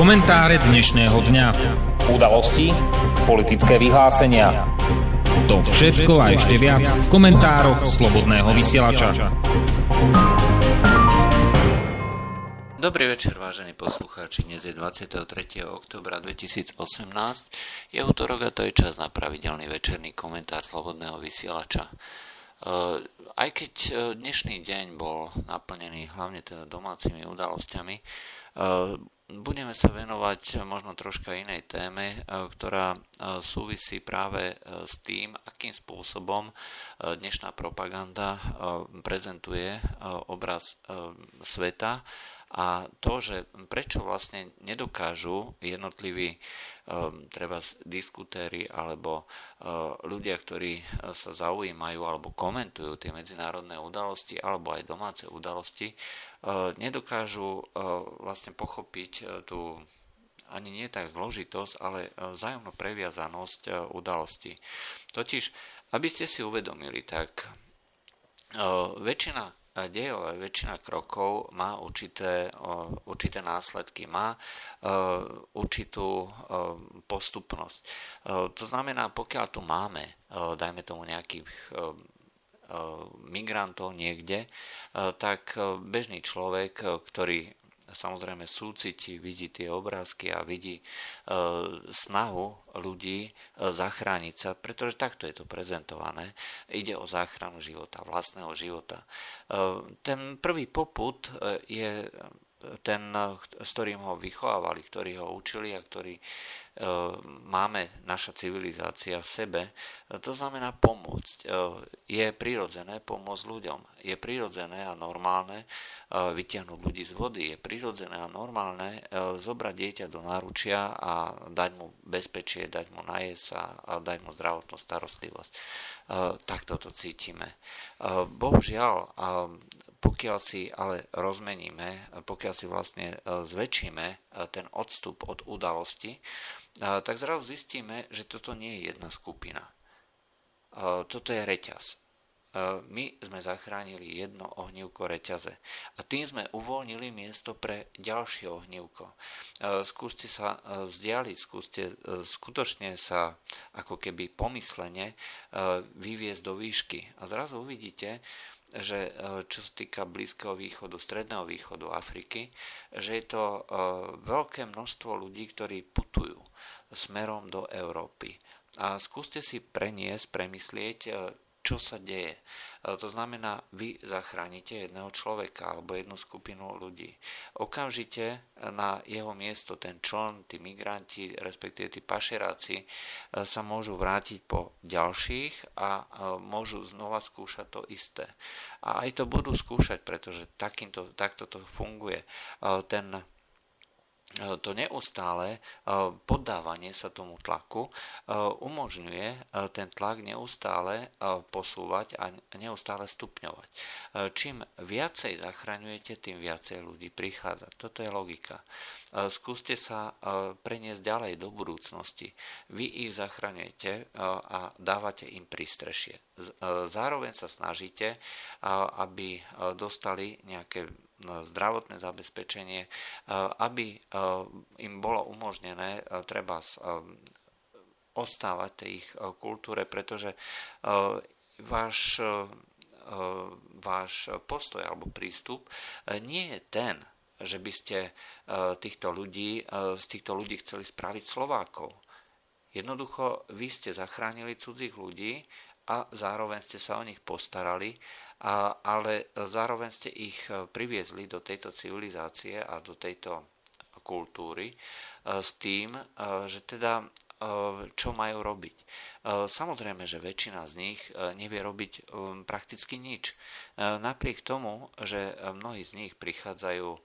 Komentáre dnešného dňa. Udalosti, politické vyhlásenia. To všetko a ešte viac v komentároch Slobodného vysielača. Dobrý večer, vážení poslucháči. Dnes je 23. oktobra 2018. Je útorok a to je čas na pravidelný večerný komentár Slobodného vysielača. Eh, aj keď eh, dnešný deň bol naplnený hlavne teda domácimi udalosťami, eh, budeme sa venovať možno troška inej téme, ktorá súvisí práve s tým, akým spôsobom dnešná propaganda prezentuje obraz sveta a to, že prečo vlastne nedokážu jednotliví treba diskutéri alebo uh, ľudia, ktorí uh, sa zaujímajú alebo komentujú tie medzinárodné udalosti alebo aj domáce udalosti, uh, nedokážu vlastne pochopiť tú ani nie tak zložitosť, ale vzájomnú previazanosť udalostí. Totiž, aby ste si uvedomili, tak uh, väčšina dejové väčšina krokov má určité, určité následky, má určitú postupnosť. To znamená, pokiaľ tu máme, dajme tomu nejakých migrantov niekde, tak bežný človek, ktorý samozrejme súciti, vidí tie obrázky a vidí e, snahu ľudí e, zachrániť sa, pretože takto je to prezentované. Ide o záchranu života, vlastného života. E, ten prvý poput e, je ten, s ktorým ho vychovávali, ktorí ho učili a ktorý e, máme naša civilizácia v sebe, to znamená pomôcť. E, je prirodzené pomôcť ľuďom. Je prirodzené a normálne e, vytiahnuť ľudí z vody. Je prirodzené a normálne zobrať dieťa do náručia a dať mu bezpečie, dať mu najesť a, a dať mu zdravotnú starostlivosť. Takto to cítime. Bohužiaľ, pokiaľ si ale rozmeníme, pokiaľ si vlastne e, zväčšíme e, ten odstup od udalosti, e, tak zrazu zistíme, že toto nie je jedna skupina. Toto je reťaz. My sme zachránili jedno ohnívko reťaze a tým sme uvoľnili miesto pre ďalšie ohnívko. Skúste sa vzdialiť, skúste skutočne sa ako keby pomyslene vyviezť do výšky a zrazu uvidíte, že e, čo sa týka Blízkeho východu, Stredného východu, Afriky, že je to e, veľké množstvo ľudí, ktorí putujú smerom do Európy. A skúste si preniesť, premyslieť, e, čo sa deje. E, to znamená, vy zachránite jedného človeka alebo jednu skupinu ľudí. Okamžite na jeho miesto ten člen, tí migranti, respektíve tí pašeráci e, sa môžu vrátiť po ďalších a e, môžu znova skúšať to isté. A aj to budú skúšať, pretože takýmto, takto to funguje. Ten E, to neustále e, poddávanie sa tomu tlaku e, umožňuje ten tlak neustále posúvať a neustále stupňovať. Čím viacej zachraňujete, tým viacej ľudí prichádza. Toto je logika. Skúste sa preniesť ďalej do budúcnosti. Vy ich zachraňujete a dávate im prístrešie. Zároveň sa snažíte, aby dostali nejaké zdravotné zabezpečenie, aby im bolo umožnené treba ostávať tej ich kultúre, pretože váš, váš postoj alebo prístup nie je ten, že by ste týchto ľudí, z týchto ľudí chceli spraviť Slovákov. Jednoducho, vy ste zachránili cudzích ľudí a zároveň ste sa o nich postarali ale zároveň ste ich e, priviezli do tejto civilizácie a do tejto kultúry e, s tým, e, že teda čo majú robiť. Samozrejme, že väčšina z nich nevie robiť prakticky nič. Napriek tomu, že mnohí z nich prichádzajú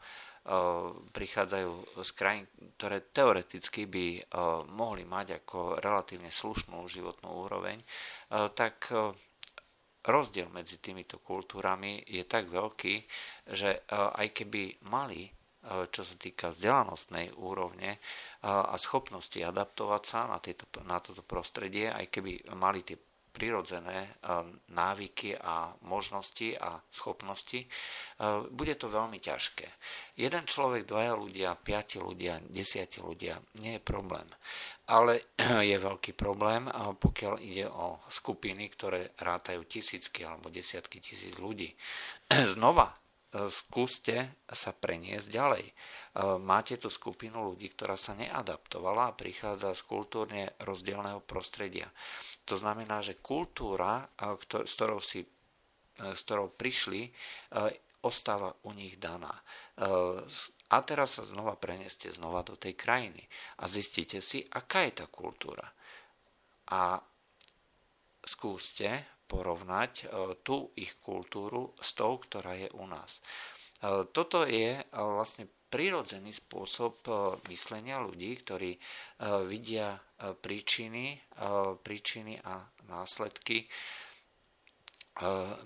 prichádzajú z krajín, ktoré teoreticky by mohli mať ako relatívne slušnú životnú úroveň, tak rozdiel medzi týmito kultúrami je tak veľký, že aj keby mali, čo sa týka vzdelanostnej úrovne a schopnosti adaptovať sa na, tieto, na toto prostredie, aj keby mali tie prirodzené návyky a možnosti a schopnosti, bude to veľmi ťažké. Jeden človek, dvaja ľudia, piati ľudia, desiati ľudia, nie je problém. Ale je veľký problém, pokiaľ ide o skupiny, ktoré rátajú tisícky alebo desiatky tisíc ľudí. Znova skúste sa preniesť ďalej. Máte tu skupinu ľudí, ktorá sa neadaptovala a prichádza z kultúrne rozdielného prostredia. To znamená, že kultúra, s ktorou, si, s ktorou prišli, ostáva u nich daná. A teraz sa znova preneste znova do tej krajiny a zistíte si, aká je tá kultúra. A skúste porovnať e, tú ich kultúru s tou, ktorá je u nás. E, toto je e, vlastne prirodzený spôsob myslenia ľudí, ktorí vidia príčiny, príčiny a následky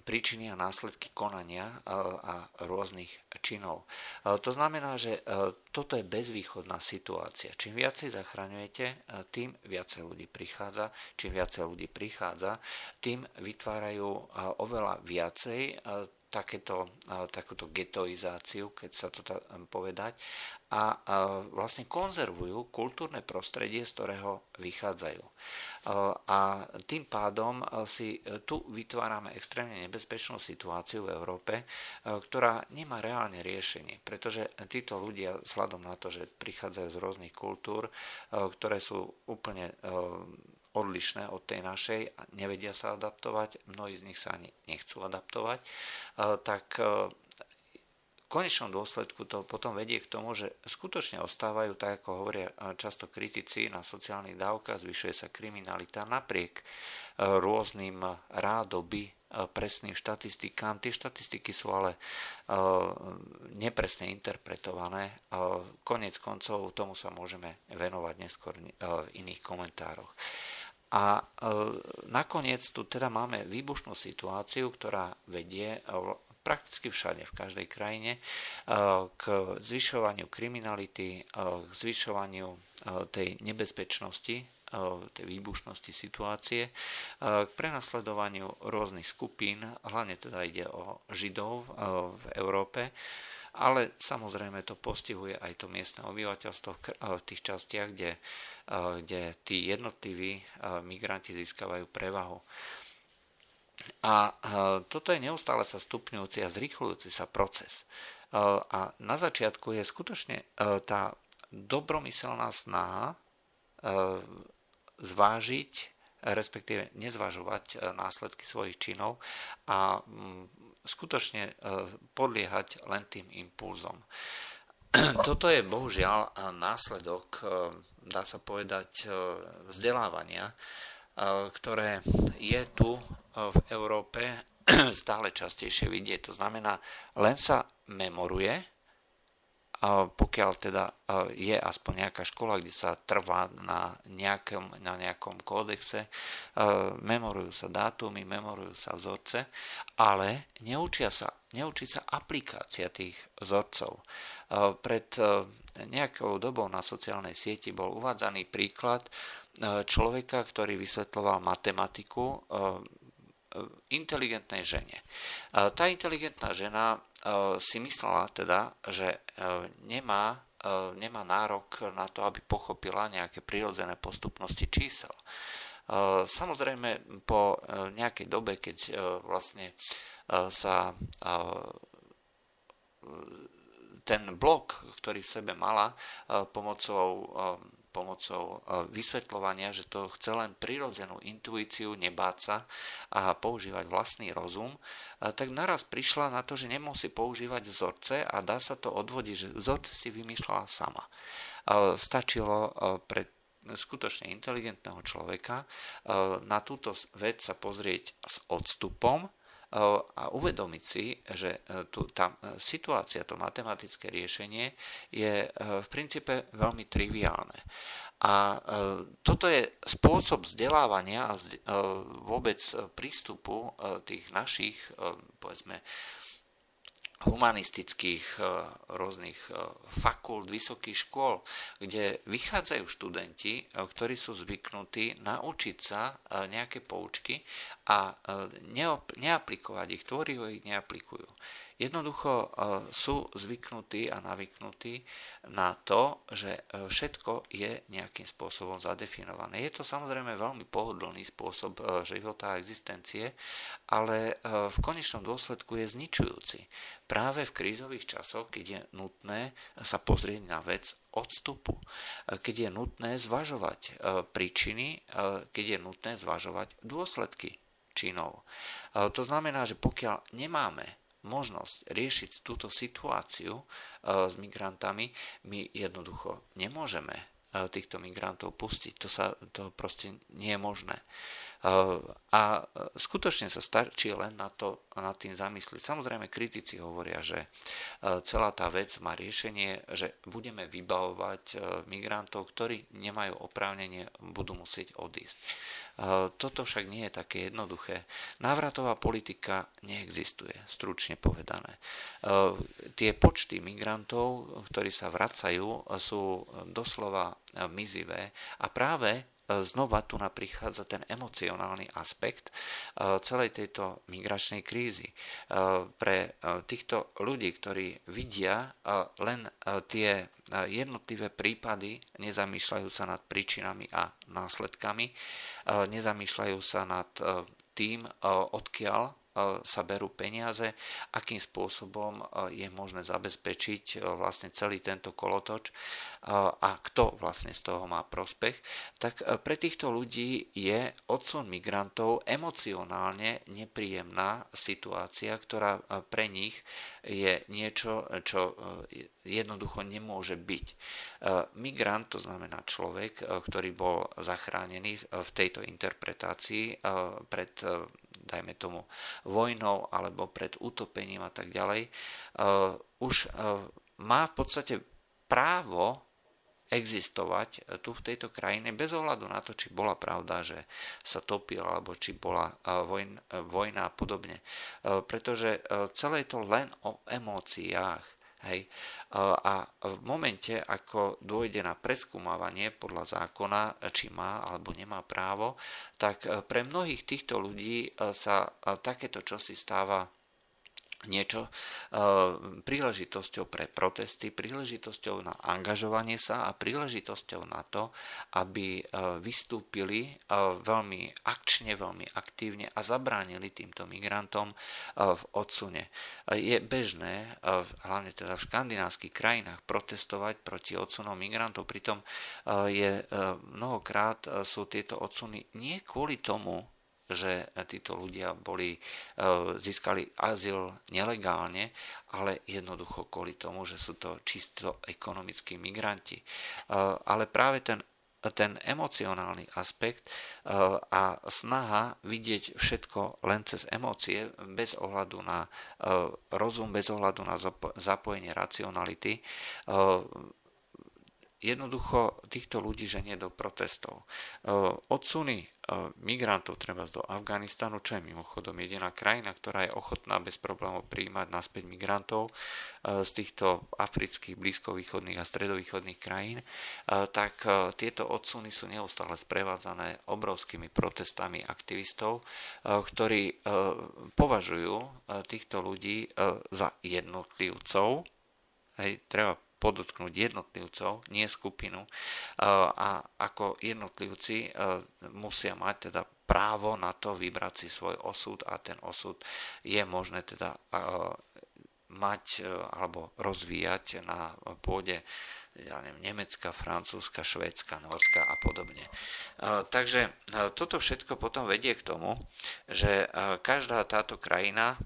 príčiny a následky konania a rôznych činov. To znamená, že toto je bezvýchodná situácia. Čím viacej zachraňujete, tým viacej ľudí prichádza. Čím viacej ľudí prichádza, tým vytvárajú oveľa viacej takéto, takúto getoizáciu, keď sa to dá povedať, a vlastne konzervujú kultúrne prostredie, z ktorého vychádzajú. A tým pádom si tu vytvárame extrémne nebezpečnú situáciu v Európe, ktorá nemá reálne riešenie, pretože títo ľudia, vzhľadom na to, že prichádzajú z rôznych kultúr, ktoré sú úplne odlišné od tej našej a nevedia sa adaptovať, mnohí z nich sa ani nechcú adaptovať, tak v konečnom dôsledku to potom vedie k tomu, že skutočne ostávajú, tak ako hovoria často kritici na sociálnych dávkach, zvyšuje sa kriminalita napriek rôznym rádoby presným štatistikám. Tie štatistiky sú ale nepresne interpretované. Konec koncov tomu sa môžeme venovať neskôr v iných komentároch. A e, nakoniec tu teda máme výbušnú situáciu, ktorá vedie e, prakticky všade, v každej krajine, e, k zvyšovaniu kriminality, k zvyšovaniu tej nebezpečnosti, tej výbušnosti situácie, k prenasledovaniu rôznych skupín, hlavne teda ide o Židov v Európe, ale samozrejme to postihuje aj to miestne obyvateľstvo v tých častiach, kde kde tí jednotliví migranti získavajú prevahu. A toto je neustále sa stupňujúci a zrýchľujúci sa proces. A na začiatku je skutočne tá dobromyselná snaha zvážiť, respektíve nezvažovať následky svojich činov a skutočne podliehať len tým impulzom. Toto je bohužiaľ následok dá sa povedať, e, vzdelávania, e, ktoré je tu e, v Európe stále častejšie vidieť. To znamená, len sa memoruje, pokiaľ teda je aspoň nejaká škola, kde sa trvá na nejakom, na nejakom kódexe, memorujú sa dátumy, memorujú sa vzorce, ale neučia sa, neučí sa aplikácia tých vzorcov. Pred nejakou dobou na sociálnej sieti bol uvádzaný príklad človeka, ktorý vysvetloval matematiku inteligentnej žene. Tá inteligentná žena si myslela teda, že nemá, nemá nárok na to, aby pochopila nejaké prirodzené postupnosti čísel. Samozrejme, po nejakej dobe, keď vlastne sa ten blok, ktorý v sebe mala pomocou pomocou e, vysvetľovania, že to chce len prirodzenú intuíciu, nebáť sa a používať vlastný rozum, e, tak naraz prišla na to, že nemusí používať vzorce a dá sa to odvodiť, že vzorce si vymýšľala sama. E, stačilo pre skutočne inteligentného človeka na túto vec sa pozrieť s odstupom a uvedomiť si, že tu, tá situácia, to matematické riešenie je v princípe veľmi triviálne. A toto je spôsob vzdelávania a vôbec prístupu tých našich, povedzme, humanistických e, rôznych e, fakult, vysokých škôl, kde vychádzajú študenti, e, ktorí sú zvyknutí naučiť sa nejaké poučky a neaplikovať ich, tvorivo ich neaplikujú. Jednoducho sú zvyknutí a navyknutí na to, že všetko je nejakým spôsobom zadefinované. Je to samozrejme veľmi pohodlný spôsob života a existencie, ale v konečnom dôsledku je zničujúci práve v krízových časoch, keď je nutné sa pozrieť na vec odstupu, keď je nutné zvažovať e, príčiny, e, keď je nutné zvažovať dôsledky činov. E, to znamená, že pokiaľ nemáme možnosť riešiť túto situáciu s migrantami, my jednoducho nemôžeme týchto migrantov pustiť. To, sa, to proste nie je možné. A skutočne sa stačí len na to, nad tým zamyslieť. Samozrejme, kritici hovoria, že e, celá tá vec má riešenie, že budeme vybavovať e, migrantov, ktorí nemajú oprávnenie, budú musieť odísť. E, toto však nie je také jednoduché. Návratová politika neexistuje, stručne povedané. Tie počty migrantov, ktorí sa vracajú, sú doslova mizivé a práve znova tu prichádza ten emocionálny aspekt e, celej tejto migračnej krízy. E, pre e, týchto ľudí, ktorí vidia len tie jednotlivé prípady, nezamýšľajú sa nad príčinami a následkami, nezamýšľajú sa nad tým, odkiaľ sa berú peniaze, akým spôsobom je možné zabezpečiť vlastne celý tento kolotoč a kto vlastne z toho má prospech, tak pre týchto ľudí je odsun migrantov emocionálne nepríjemná situácia, ktorá pre nich je niečo, čo jednoducho nemôže byť. Migrant, to znamená človek, ktorý bol zachránený v tejto interpretácii pred dajme tomu, vojnou alebo pred utopením a tak ďalej, uh, už uh, má v podstate právo existovať tu v tejto krajine bez ohľadu na to, či bola pravda, že sa topil alebo či bola vojn, vojna a podobne. Pretože celé je to len o emóciách. Hej. A v momente, ako dôjde na preskúmavanie podľa zákona, či má alebo nemá právo, tak pre mnohých týchto ľudí sa takéto čosi stáva niečo príležitosťou pre protesty, príležitosťou na angažovanie sa a príležitosťou na to, aby vystúpili veľmi akčne, veľmi aktívne a zabránili týmto migrantom v odsune. Je bežné, hlavne teda v škandinávskych krajinách, protestovať proti odsunom migrantov, pritom je mnohokrát sú tieto odsuny nie kvôli tomu, že títo ľudia boli, e, získali azyl nelegálne, ale jednoducho kvôli tomu, že sú to čisto ekonomickí migranti. E, ale práve ten ten emocionálny aspekt e, a snaha vidieť všetko len cez emócie, bez ohľadu na rozum, bez ohľadu na zapojenie racionality, jednoducho týchto ľudí ženie do protestov. Odsuny migrantov treba do Afganistanu, čo je mimochodom jediná krajina, ktorá je ochotná bez problémov prijímať naspäť migrantov e, z týchto afrických, blízkovýchodných a stredovýchodných krajín, e, tak e, tieto odsuny sú neustále sprevádzané obrovskými protestami aktivistov, ktorí považujú týchto ľudí za jednotlivcov. Hej, treba podotknúť jednotlivcov, nie skupinu. A ako jednotlivci musia mať teda právo na to vybrať si svoj osud a ten osud je možné teda mať alebo rozvíjať na pôde ja neviem, Nemecka, Francúzska, Švédska, Norska a podobne. Takže toto všetko potom vedie k tomu, že každá táto krajina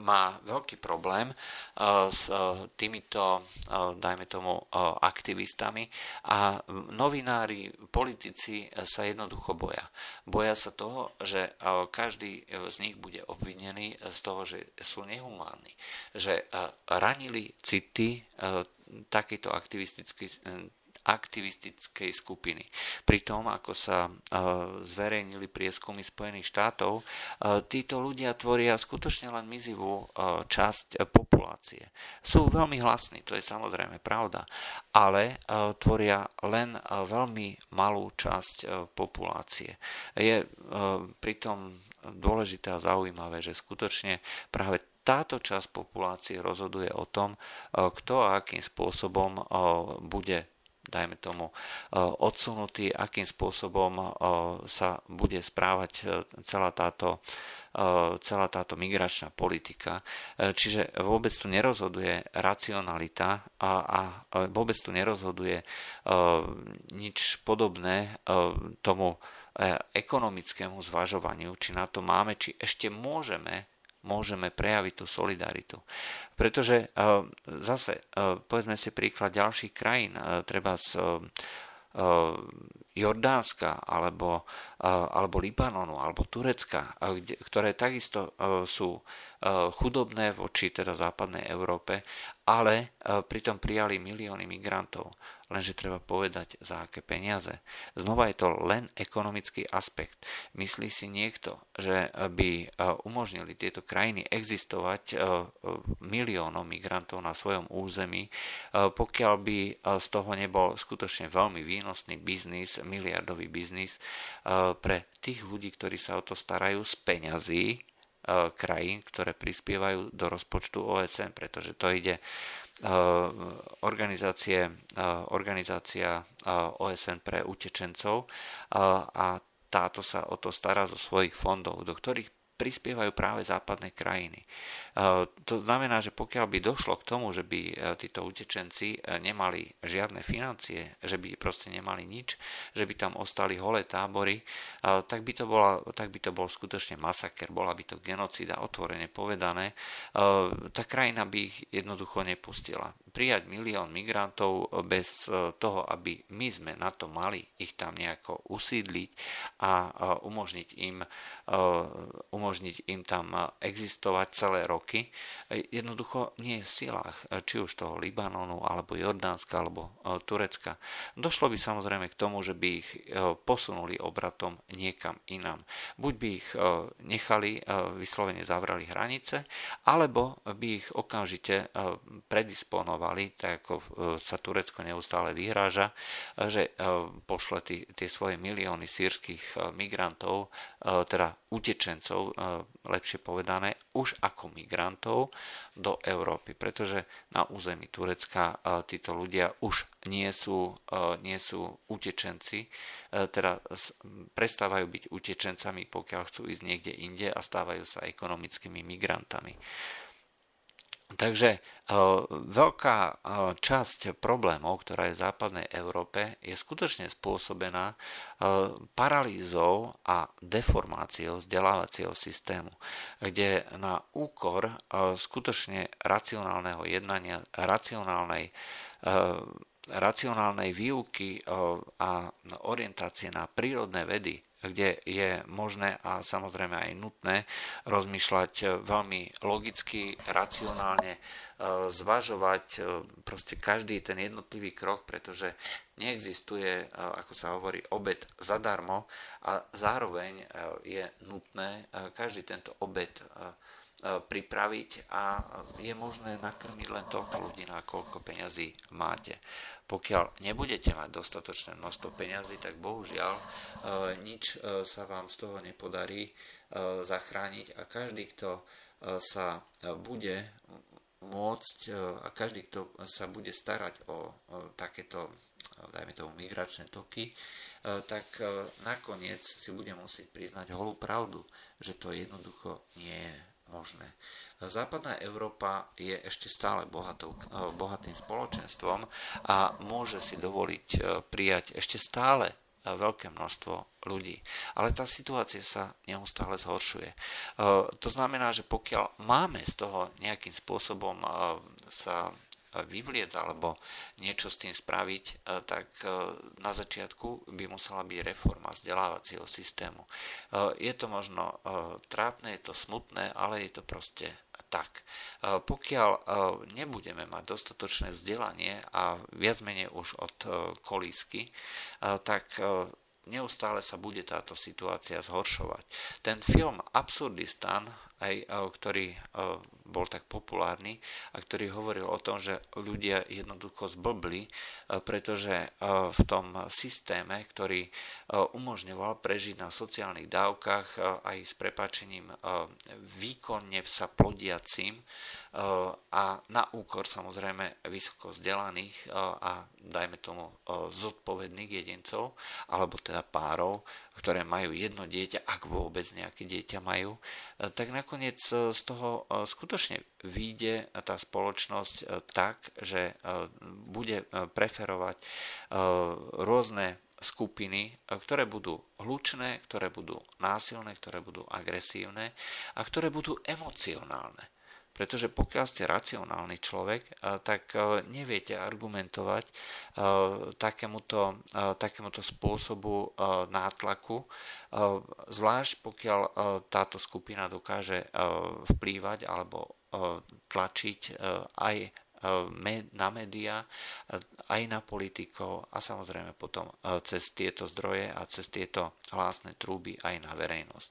má veľký problém eh, s eh, týmito, eh, dajme tomu, aktivistami a novinári, politici sa jednoducho boja. Boja sa toho, že každý z nich bude obvinený z toho, že sú nehumánni, že ranili city takýto aktivistický aktivistickej skupiny. Pritom, ako sa zverejnili prieskumy Spojených štátov, títo ľudia tvoria skutočne len mizivú časť populácie. Sú veľmi hlasní, to je samozrejme pravda, ale tvoria len veľmi malú časť populácie. Je pritom dôležité a zaujímavé, že skutočne práve táto časť populácie rozhoduje o tom, kto a akým spôsobom bude dajme tomu, odsunutý, akým spôsobom sa bude správať e, celá táto celá táto migračná politika. E, čiže vôbec tu nerozhoduje racionalita a, a vôbec tu nerozhoduje e, nič podobné tomu ekonomickému zvažovaniu, či na to máme, či ešte môžeme môžeme prejaviť tú solidaritu. Pretože zase, povedzme si príklad ďalších krajín, treba z Jordánska alebo, alebo Libanonu alebo Turecka, ktoré takisto sú chudobné voči teda západnej Európe, ale pritom prijali milióny migrantov. Lenže treba povedať, za aké peniaze. Znova je to len ekonomický aspekt. Myslí si niekto, že by umožnili tieto krajiny existovať miliónom migrantov na svojom území, pokiaľ by z toho nebol skutočne veľmi výnosný biznis, miliardový biznis pre tých ľudí, ktorí sa o to starajú z peňazí, krajín, ktoré prispievajú do rozpočtu OSN, pretože to ide organizácie, organizácia OSN pre utečencov. A táto sa o to stará zo svojich fondov, do ktorých prispievajú práve západné krajiny. E, to znamená, že pokiaľ by došlo k tomu, že by e, títo utečenci e, nemali žiadne financie, že by proste nemali nič, že by tam ostali holé tábory, tak by to, bola, tak by to bol skutočne masaker, bola by to genocida, otvorene povedané. Tá krajina by ich jednoducho nepustila. Prijať milión migrantov bez toho, aby my sme na to mali ich tam nejako usídliť a umožniť im umožniť im tam existovať celé roky, jednoducho nie je v silách, či už toho Libanonu, alebo Jordánska, alebo Turecka. Došlo by samozrejme k tomu, že by ich posunuli obratom niekam inam. Buď by ich nechali, vyslovene zavrali hranice, alebo by ich okamžite predisponovali, tak ako sa Turecko neustále vyhráža, že pošle tie svoje milióny sírskych migrantov, teda utečencov lepšie povedané, už ako migrantov do Európy, pretože na území Turecka títo ľudia už nie sú, nie sú utečenci, teda prestávajú byť utečencami, pokiaľ chcú ísť niekde inde a stávajú sa ekonomickými migrantami. Takže e, veľká e, časť problémov, ktorá je v západnej Európe, je skutočne spôsobená e, paralýzou a deformáciou vzdelávacieho systému, kde na úkor skutočne racionálneho jednania, racionálnej racionálnej výuky a orientácie na prírodné vedy kde je možné a samozrejme aj nutné rozmýšľať veľmi logicky, racionálne, e, zvažovať e, proste každý ten jednotlivý krok, pretože neexistuje, ako sa hovorí, obed zadarmo a zároveň je nutné každý tento obed pripraviť a je možné nakrmiť len toľko ľudí, na koľko peňazí máte. Pokiaľ nebudete mať dostatočné množstvo peňazí, tak bohužiaľ e, nič e, sa vám z toho nepodarí e, zachrániť a každý, kto sa bude môcť a každý, kto sa bude starať o takéto, dajme tomu, migračné toky, tak nakoniec si bude musieť priznať holú pravdu, že to jednoducho nie je možné. Západná Európa je ešte stále bohatou, bohatým spoločenstvom a môže si dovoliť e, prijať ešte stále e, veľké množstvo ľudí. Ale tá situácia sa neustále zhoršuje. To znamená, že pokiaľ máme z toho nejakým spôsobom sa vyvliec alebo niečo s tým spraviť, tak na začiatku by musela byť reforma vzdelávacieho systému. Je to možno trápne, je to smutné, ale je to proste tak. Pokiaľ nebudeme mať dostatočné vzdelanie a viac menej už od kolísky, tak neustále sa bude táto situácia zhoršovať. Ten film Absurdistan, aj, ktorý bol tak populárny a ktorý hovoril o tom, že ľudia jednoducho zblbli, pretože v tom systéme, ktorý umožňoval prežiť na sociálnych dávkach aj s prepačením výkonne sa plodiacim a na úkor samozrejme vysoko vzdelaných a dajme tomu zodpovedných jedincov alebo teda párov, ktoré majú jedno dieťa, ak vôbec nejaké dieťa majú, eh, tak nakoniec eh, z toho eh, skutočne vyjde tá spoločnosť tak, že bude preferovať rôzne skupiny, ktoré budú hlučné, ktoré budú násilné, ktoré budú agresívne a ktoré budú emocionálne. Pretože pokiaľ ste racionálny človek, eh, tak eh, neviete argumentovať eh, takémuto, takémuto spôsobu nátlaku, zvlášť pokiaľ táto skupina dokáže vplývať alebo tlačiť aj na médiá, aj na politikov a samozrejme potom cez tieto zdroje a cez tieto hlásne trúby aj na verejnosť.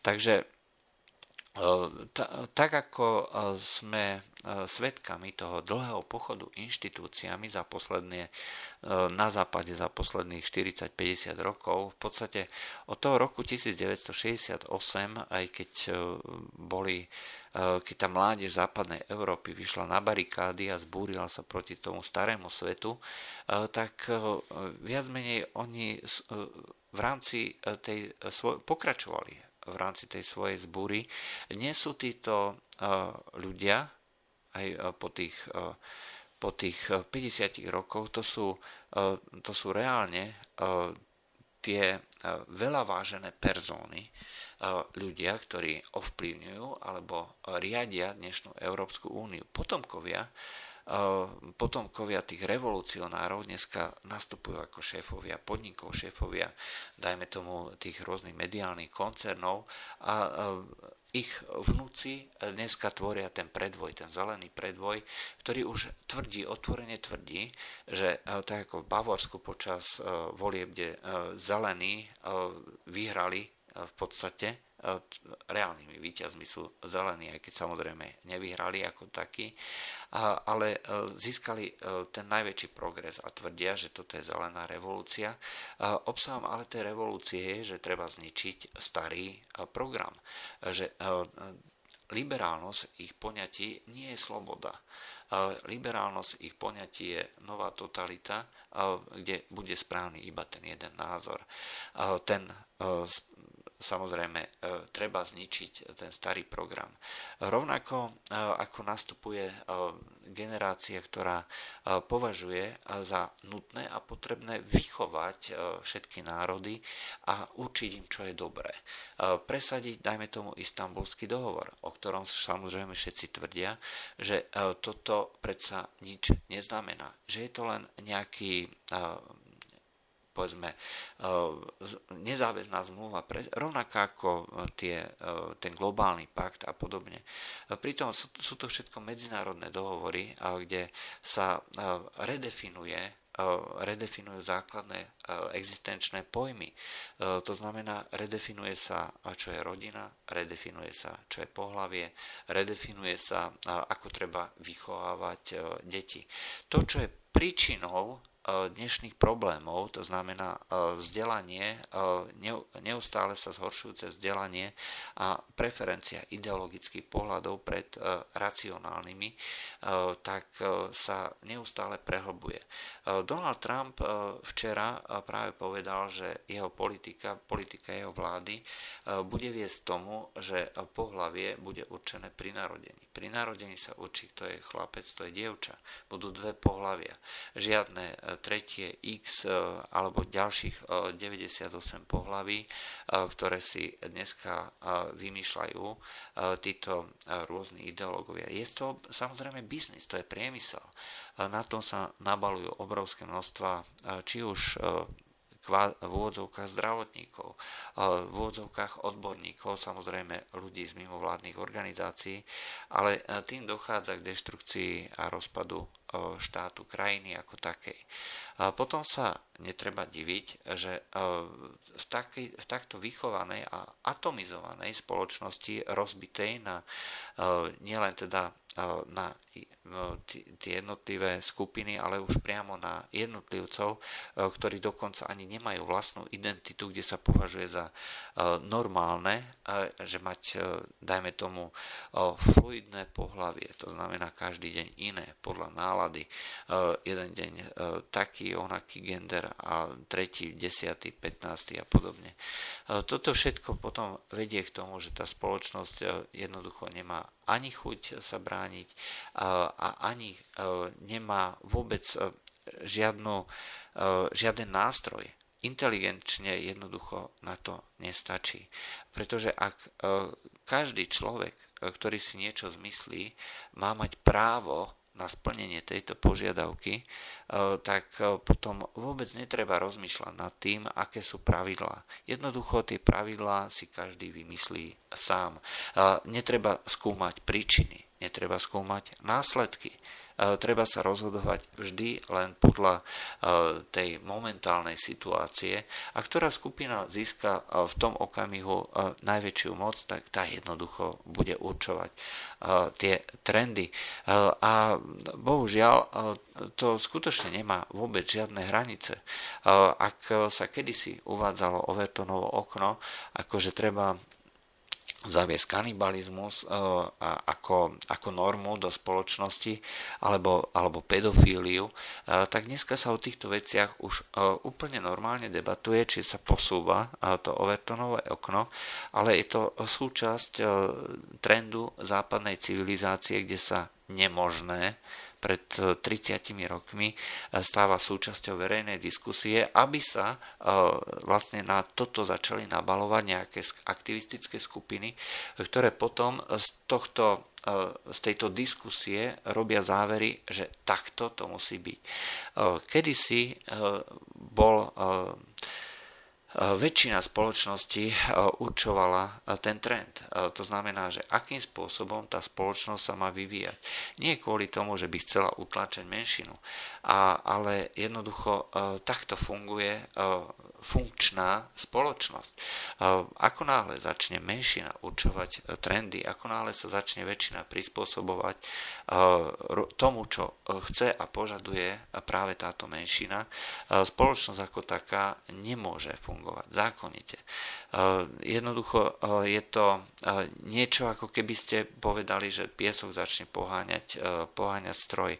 Takže tak ako sme svetkami toho dlhého pochodu inštitúciami za posledné, na západe za posledných 40-50 rokov, v podstate od toho roku 1968, aj keď boli keď tá mládež západnej Európy vyšla na barikády a zbúrila sa proti tomu starému svetu, tak viac menej oni v rámci tej pokračovali v rámci tej svojej zbúry. Nie sú títo eh, ľudia aj eh, po tých, eh, po tých 50 rokov, to sú, to sú reálne tie veľa vážené perzóny, ľudia, ktorí ovplyvňujú alebo riadia dnešnú Európsku úniu. Potomkovia potomkovia tých revolucionárov dneska nastupujú ako šéfovia podnikov, šéfovia, dajme tomu, tých rôznych mediálnych koncernov a ich vnúci dneska tvoria ten predvoj, ten zelený predvoj, ktorý už tvrdí, otvorene tvrdí, že tak ako v Bavorsku počas volieb, kde zelení vyhrali v podstate reálnymi výťazmi sú zelení, aj keď samozrejme nevyhrali ako takí, ale e, získali e, ten najväčší progres a tvrdia, že toto je zelená revolúcia. Obsahom ale tej revolúcie je, že treba zničiť starý e, program, že liberálnosť ich poňatí nie je sloboda. Liberálnosť ich poňatí je nová totalita, kde bude správny iba ten jeden názor. Ten samozrejme e, treba zničiť ten starý program. Rovnako e, ako nastupuje e, generácia, ktorá považuje za nutné a potrebné vychovať všetky národy a určiť im, čo je dobré. Presadiť, dajme tomu, istambulský dohovor, o ktorom samozrejme všetci tvrdia, že toto predsa nič neznamená. Že je to len nejaký povedzme, eh, nezáväzná zmluva, rovnaká ako eh, tie, eh, ten globálny pakt a podobne. Pritom sú, to všetko medzinárodné dohovory, kde sa redefinuje redefinujú základné existenčné pojmy. To znamená, redefinuje sa, čo je rodina, redefinuje sa, čo je pohlavie, redefinuje sa, ako treba vychovávať deti. To, čo je príčinou E, dnešných problémov, to znamená e, vzdelanie, e, neustále sa zhoršujúce vzdelanie a preferencia ideologických pohľadov pred racionálnymi, tak sa neustále prehlbuje. Donald Trump včera práve povedal, že jeho politika, politika jeho vlády bude viesť tomu, že pohlavie bude určené pri narodení. Pri narodení sa určí, kto je chlapec, kto je dievča. Budú dve pohlavia. Žiadne tretie X alebo ďalších 98 pohlaví, ktoré si dneska vymýšľajú títo rôzni ideológovia. Je to samozrejme biznis, to je priemysel. Na tom sa nabalujú obrovské množstva či už v úvodzovkách zdravotníkov, v úvodzovkách odborníkov, samozrejme ľudí z mimovládnych organizácií, ale e, tým dochádza k deštrukcii a rozpadu e, štátu, krajiny ako takej. Potom sa netreba diviť, že v, takej, v takto vychovanej a atomizovanej spoločnosti rozbitej na nielen teda na tie jednotlivé skupiny, ale už priamo na jednotlivcov, ktorí dokonca ani nemajú vlastnú identitu, kde sa považuje za normálne, že mať, dajme tomu, fluidné pohlavie, to znamená každý deň iné, podľa nálady, jeden deň taký, onaký gender a tretí, desiatý, 15. a podobne. Toto všetko potom vedie k tomu, že tá spoločnosť jednoducho nemá ani chuť sa brániť a ani nemá vôbec žiadnu, žiaden nástroj. Inteligenčne jednoducho na to nestačí. Pretože ak každý človek, ktorý si niečo zmyslí, má mať právo na splnenie tejto požiadavky, tak potom vôbec netreba rozmýšľať nad tým, aké sú pravidlá. Jednoducho tie pravidlá si každý vymyslí sám. Netreba skúmať príčiny, netreba skúmať následky treba sa rozhodovať vždy len podľa tej momentálnej situácie a ktorá skupina získa v tom okamihu najväčšiu moc, tak tá jednoducho bude určovať tie trendy. A bohužiaľ to skutočne nemá vôbec žiadne hranice. Ak sa kedysi uvádzalo Overtonovo okno, akože treba zaviesť kanibalizmus uh, ako, ako normu do spoločnosti alebo, alebo pedofíliu, uh, tak dneska sa o týchto veciach už uh, úplne normálne debatuje, či sa posúva to Overtonové okno, ale je to súčasť trendu západnej civilizácie, kde sa nemožné pred 30 e, rokmi e, stáva súčasťou verejnej diskusie, aby sa e, vlastne na toto začali nabalovať nejaké aktivistické skupiny, ktoré potom z tohto z tejto diskusie robia závery, že takto to musí byť. Kedysi bol väčšina spoločnosti e, určovala e, ten trend. E, to znamená, že akým spôsobom tá spoločnosť sa má vyvíjať. Nie kvôli tomu, že by chcela utlačať menšinu, ale jednoducho takto funguje funkčná spoločnosť. Ako náhle začne menšina určovať trendy, ako náhle sa začne väčšina prispôsobovať tomu, čo chce a požaduje práve táto menšina, spoločnosť ako taká nemôže fungovať zákonite. Jednoducho je to niečo, ako keby ste povedali, že piesok začne poháňať, poháňať stroj.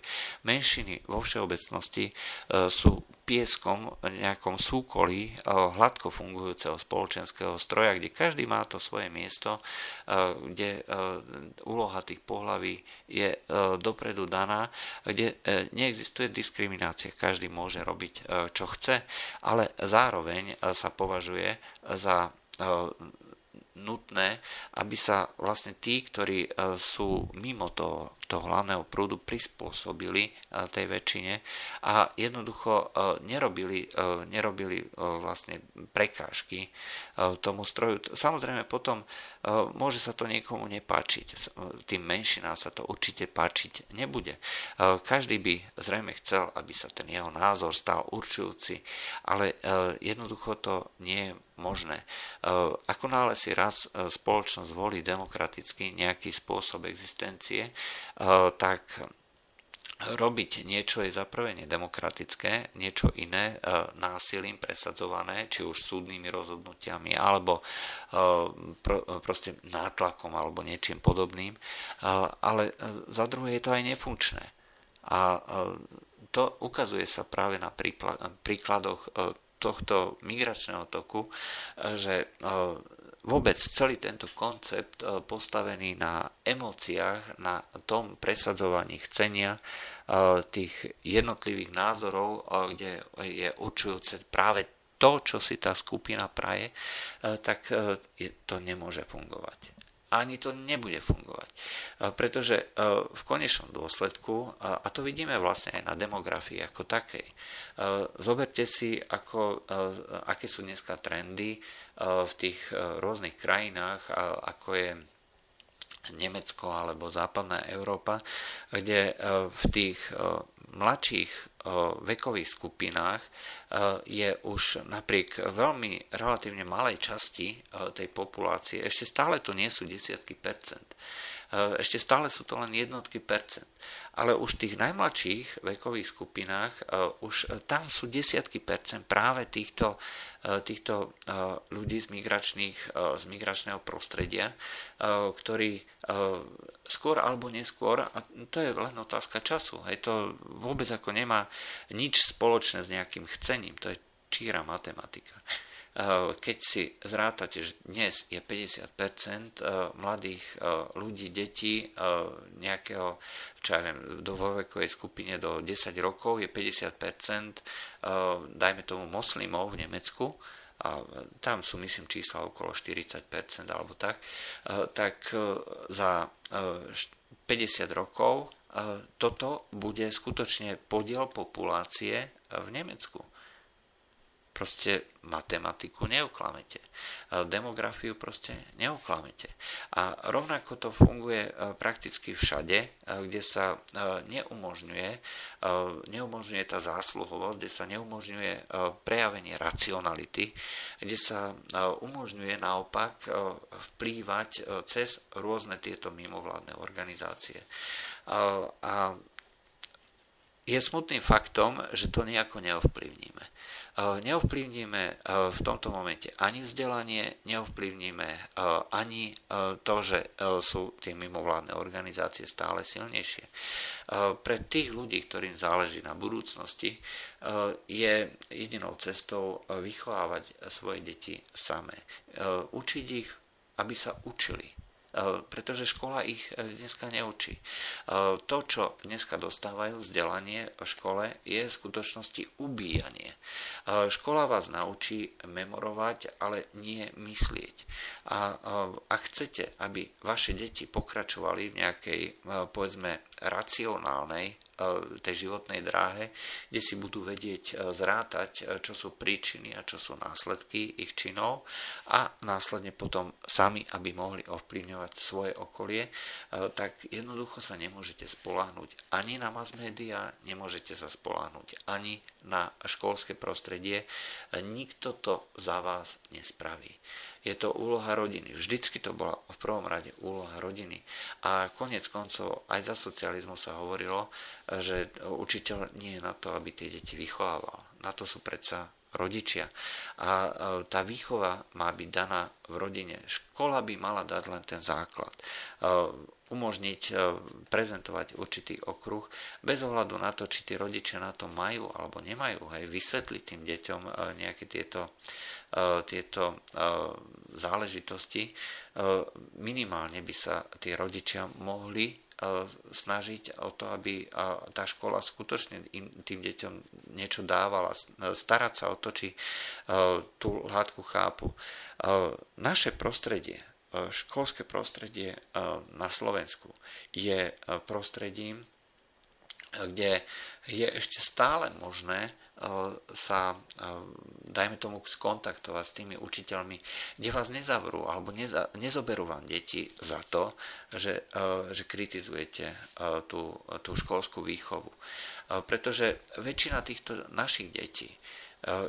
Menšiny vo všeobecnosti sú pieskom nejakom súkolí eh, hladko fungujúceho spoločenského stroja, kde každý má to svoje miesto, eh, kde eh, úloha tých pohlaví je dopredu daná, kde neexistuje diskriminácia. Každý môže robiť, čo chce, ale zároveň sa považuje za nutné, aby sa vlastne tí, ktorí sú mimo toho toho hlavného prúdu prispôsobili e, tej väčšine a jednoducho e, nerobili, e, nerobili vlastne prekážky tomu stroju. Samozrejme potom môže sa to niekomu nepáčiť. Tým menšinám sa to určite páčiť nebude. Každý by zrejme chcel, aby sa ten jeho názor stal určujúci, ale jednoducho to nie je možné. Ako náhle si raz spoločnosť volí demokraticky nejaký spôsob existencie, tak robiť niečo je za prvé nedemokratické, niečo iné násilím presadzované, či už súdnymi rozhodnutiami, alebo proste nátlakom, alebo niečím podobným. Ale za druhé je to aj nefunkčné. A to ukazuje sa práve na príkladoch tohto migračného toku, že vôbec celý tento koncept postavený na emóciách, na tom presadzovaní chcenia tých jednotlivých názorov, kde je určujúce práve to, čo si tá skupina praje, tak to nemôže fungovať ani to nebude fungovať. Pretože v konečnom dôsledku, a to vidíme vlastne aj na demografii ako takej, zoberte si, ako, aké sú dneska trendy v tých rôznych krajinách, ako je Nemecko alebo západná Európa, kde v tých mladších vekových skupinách je už napriek veľmi relatívne malej časti tej populácie, ešte stále to nie sú desiatky percent. Ešte stále sú to len jednotky percent. Ale už v tých najmladších vekových skupinách už tam sú desiatky percent práve týchto, týchto ľudí z, migračných, z migračného prostredia, ktorí skôr alebo neskôr, a to je len otázka času, hej, to vôbec ako nemá nič spoločné s nejakým chcením, to je číra matematika. Eh, keď si zrátate, že dnes je 50% eh, mladých eh, ľudí, detí nejakého, čo ja viem, do vekovej skupine do 10 rokov je 50%, dajme tomu moslimov v Nemecku, a tam sú myslím čísla okolo 40% alebo tak, tak za 50 rokov toto bude skutočne podiel populácie v Nemecku. Proste matematiku neoklamete. Demografiu proste neoklamete. A rovnako to funguje e, prakticky všade, e, kde sa e, neumožňuje, neumožňuje tá zásluhovosť, kde sa neumožňuje prejavenie racionality, kde sa umožňuje naopak vplývať cez rôzne tieto mimovládne organizácie. A je smutným faktom, že to nejako neovplyvníme. Neovplyvníme v tomto momente ani vzdelanie, neovplyvníme ani to, že sú tie mimovládne organizácie stále silnejšie. Pre tých ľudí, ktorým záleží na budúcnosti, je jedinou cestou vychovávať svoje deti samé. Učiť ich, aby sa učili pretože škola ich eh, dneska neučí. Eh, to, čo dneska dostávajú vzdelanie v škole, je v skutočnosti ubíjanie. Škola vás naučí memorovať, ale nie myslieť. A ak chcete, aby vaše deti pokračovali v nejakej, povedzme, racionálnej tej životnej dráhe, kde si budú vedieť e, zrátať, e, čo sú príčiny a čo sú následky ich činov a následne potom sami, aby mohli ovplyvňovať svoje okolie, tak jednoducho sa nemôžete spoláhnuť ani na mass media, nemôžete sa spoláhnuť ani na školské prostredie. Nikto to za vás nespraví je to úloha rodiny. Vždycky to bola v prvom rade úloha rodiny. A konec koncov aj za socializmu sa hovorilo, že učiteľ nie je na to, aby tie deti vychovával. Na to sú predsa rodičia. A tá výchova má byť daná v rodine. Škola by mala dať len ten základ umožniť e, prezentovať určitý okruh bez ohľadu na to, či tí rodičia na to majú alebo nemajú. Hej, vysvetliť tým deťom e, nejaké tieto, e, tieto záležitosti. Minimálne by sa tí rodičia mohli snažiť o to, aby tá škola skutočne tým deťom niečo dávala, starať sa o to, či tú látku chápu. Naše prostredie školské prostredie eh, na Slovensku je eh, prostredím, kde je ešte stále možné eh, sa, dajme tomu, skontaktovať s tými učiteľmi, kde vás nezavrú alebo neza, nezoberú vám deti za to, že, že kritizujete tú, tú školskú výchovu. Pretože väčšina týchto našich detí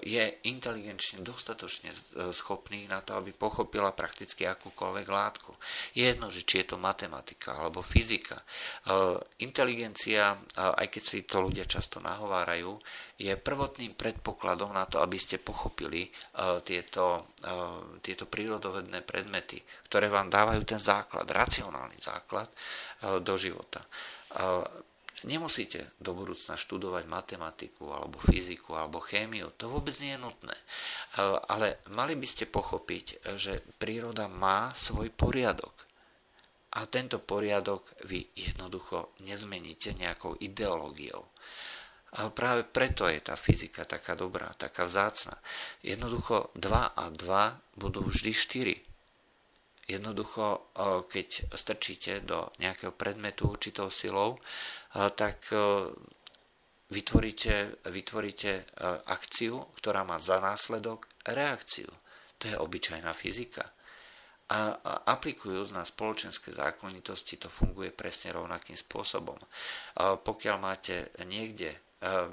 je inteligenčne dostatočne schopný na to, aby pochopila prakticky akúkoľvek látku. Je jedno, že či je to matematika alebo fyzika. E, inteligencia, aj keď si to ľudia často nahovárajú, je prvotným predpokladom na to, aby ste pochopili e, tieto, e, tieto prírodovedné predmety, ktoré vám dávajú ten základ, racionálny základ do života nemusíte do budúcna študovať matematiku alebo fyziku alebo chémiu, to vôbec nie je nutné. Ale mali by ste pochopiť, že príroda má svoj poriadok. A tento poriadok vy jednoducho nezmeníte nejakou ideológiou. A práve preto je tá fyzika taká dobrá, taká vzácna. Jednoducho 2 a 2 budú vždy 4. Jednoducho, keď strčíte do nejakého predmetu určitou silou, tak vytvoríte, vytvoríte akciu, ktorá má za následok reakciu. To je obyčajná fyzika. A aplikujúc na spoločenské zákonitosti, to funguje presne rovnakým spôsobom. Pokiaľ máte niekde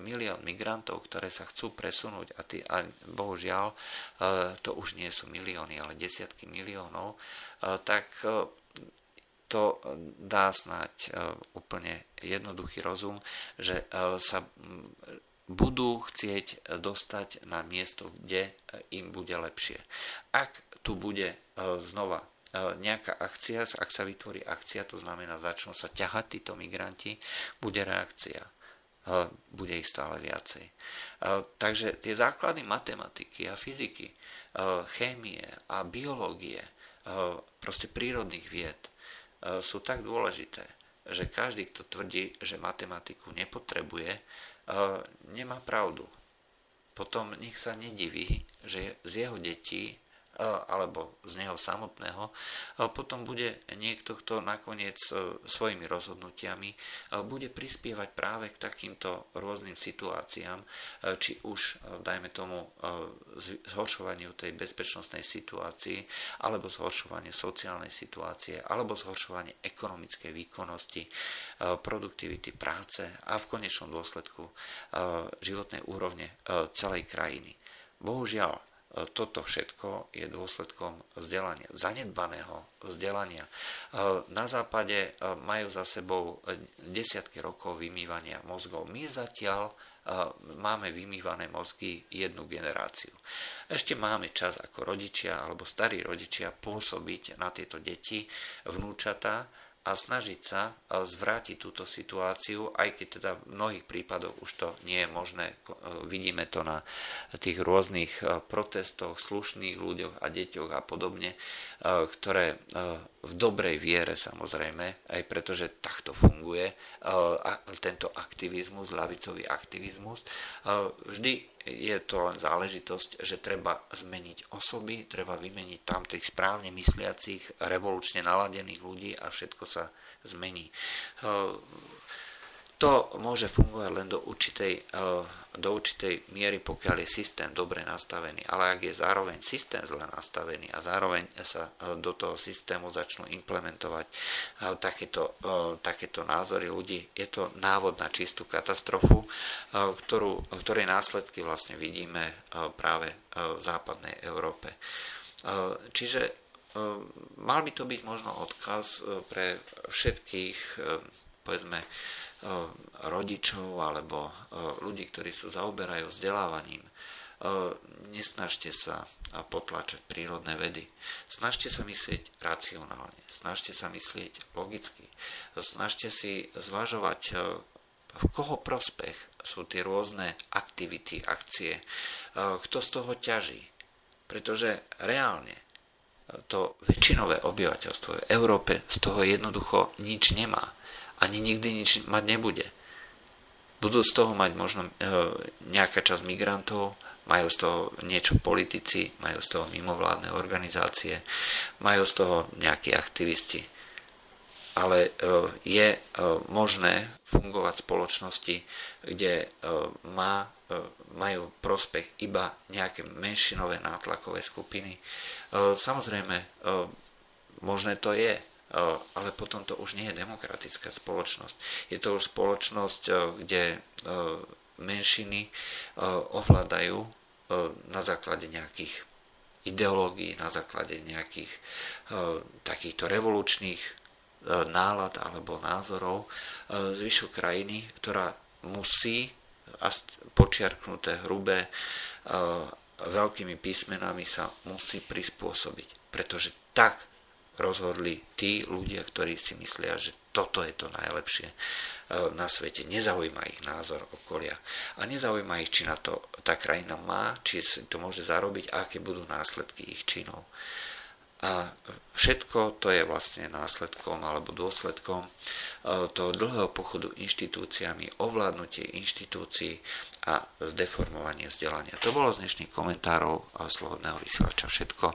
milión migrantov, ktoré sa chcú presunúť a, tý, a bohužiaľ to už nie sú milióny, ale desiatky miliónov, tak to dá snať úplne jednoduchý rozum, že sa budú chcieť dostať na miesto, kde im bude lepšie. Ak tu bude znova nejaká akcia, ak sa vytvorí akcia, to znamená, začnú sa ťahať títo migranti, bude reakcia bude ich stále viacej. Takže tie základy matematiky a fyziky, chémie a biológie, proste prírodných vied sú tak dôležité, že každý, kto tvrdí, že matematiku nepotrebuje, nemá pravdu. Potom nech sa nediví, že z jeho detí alebo z neho samotného, potom bude niekto, kto nakoniec e, svojimi rozhodnutiami e, bude prispievať práve k takýmto rôznym situáciám, e, či už, dajme tomu, zhoršovaniu tej bezpečnostnej situácii, alebo zhoršovaniu sociálnej situácie, alebo zhoršovanie ekonomickej výkonnosti, produktivity práce a v konečnom dôsledku životnej úrovne celej krajiny. Bohužiaľ, toto všetko je dôsledkom vzdelania, zanedbaného vzdelania. Na západe majú za sebou desiatky rokov vymývania mozgov. My zatiaľ máme vymývané mozgy jednu generáciu. Ešte máme čas ako rodičia alebo starí rodičia pôsobiť na tieto deti, vnúčata, a snažiť sa zvrátiť túto situáciu, aj keď teda v mnohých prípadoch už to nie je možné. E, vidíme to na tých rôznych e, protestoch, slušných ľuďoch a deťoch a podobne, e, ktoré v dobrej viere samozrejme, aj pretože takto funguje tento aktivizmus, lavicový aktivizmus, vždy je to len záležitosť, že treba zmeniť osoby, treba vymeniť tam tých správne mysliacich, revolučne naladených ľudí a všetko sa zmení. To môže fungovať len do určitej, eh, do určitej miery, pokiaľ je systém dobre nastavený. Ale ak je zároveň systém zle nastavený a zároveň sa eh, do toho systému začnú implementovať eh, takéto, takéto názory ľudí, je to návod na čistú katastrofu, ktorú, ktorej následky vlastne vidíme práve v západnej Európe. Čiže mal by to byť možno odkaz pre všetkých, povedzme, rodičov alebo ľudí, ktorí sa zaoberajú vzdelávaním. Nesnažte sa potlačať prírodné vedy. Snažte sa myslieť racionálne, snažte sa myslieť logicky, snažte si zvažovať, v koho prospech sú tie rôzne aktivity, akcie, kto z toho ťaží. Pretože reálne to väčšinové obyvateľstvo v Európe z toho jednoducho nič nemá ani nikdy nič mať nebude. Budú z toho mať možno e, nejaká časť migrantov, majú z toho niečo politici, majú z toho mimovládne organizácie, majú z toho nejakí aktivisti. Ale e, je e, možné fungovať v spoločnosti, kde má, majú prospech iba nejaké menšinové nátlakové skupiny. Samozrejme, možné to je, ale potom to už nie je demokratická spoločnosť. Je to už spoločnosť, kde menšiny ovládajú na základe nejakých ideológií, na základe nejakých takýchto revolučných nálad alebo názorov zvyšok krajiny, ktorá musí počiarknuté hrubé veľkými písmenami sa musí prispôsobiť, pretože tak rozhodli tí ľudia, ktorí si myslia, že toto je to najlepšie e, na svete. Nezaujíma ich názor okolia. A nezaujíma ich, či na to tá krajina má, či si to môže zarobiť, aké budú následky ich činov. A všetko to je vlastne následkom alebo dôsledkom e, toho dlhého pochodu inštitúciami, ovládnutie inštitúcií a zdeformovanie vzdelania. To bolo z dnešných komentárov Slobodného vysielača všetko.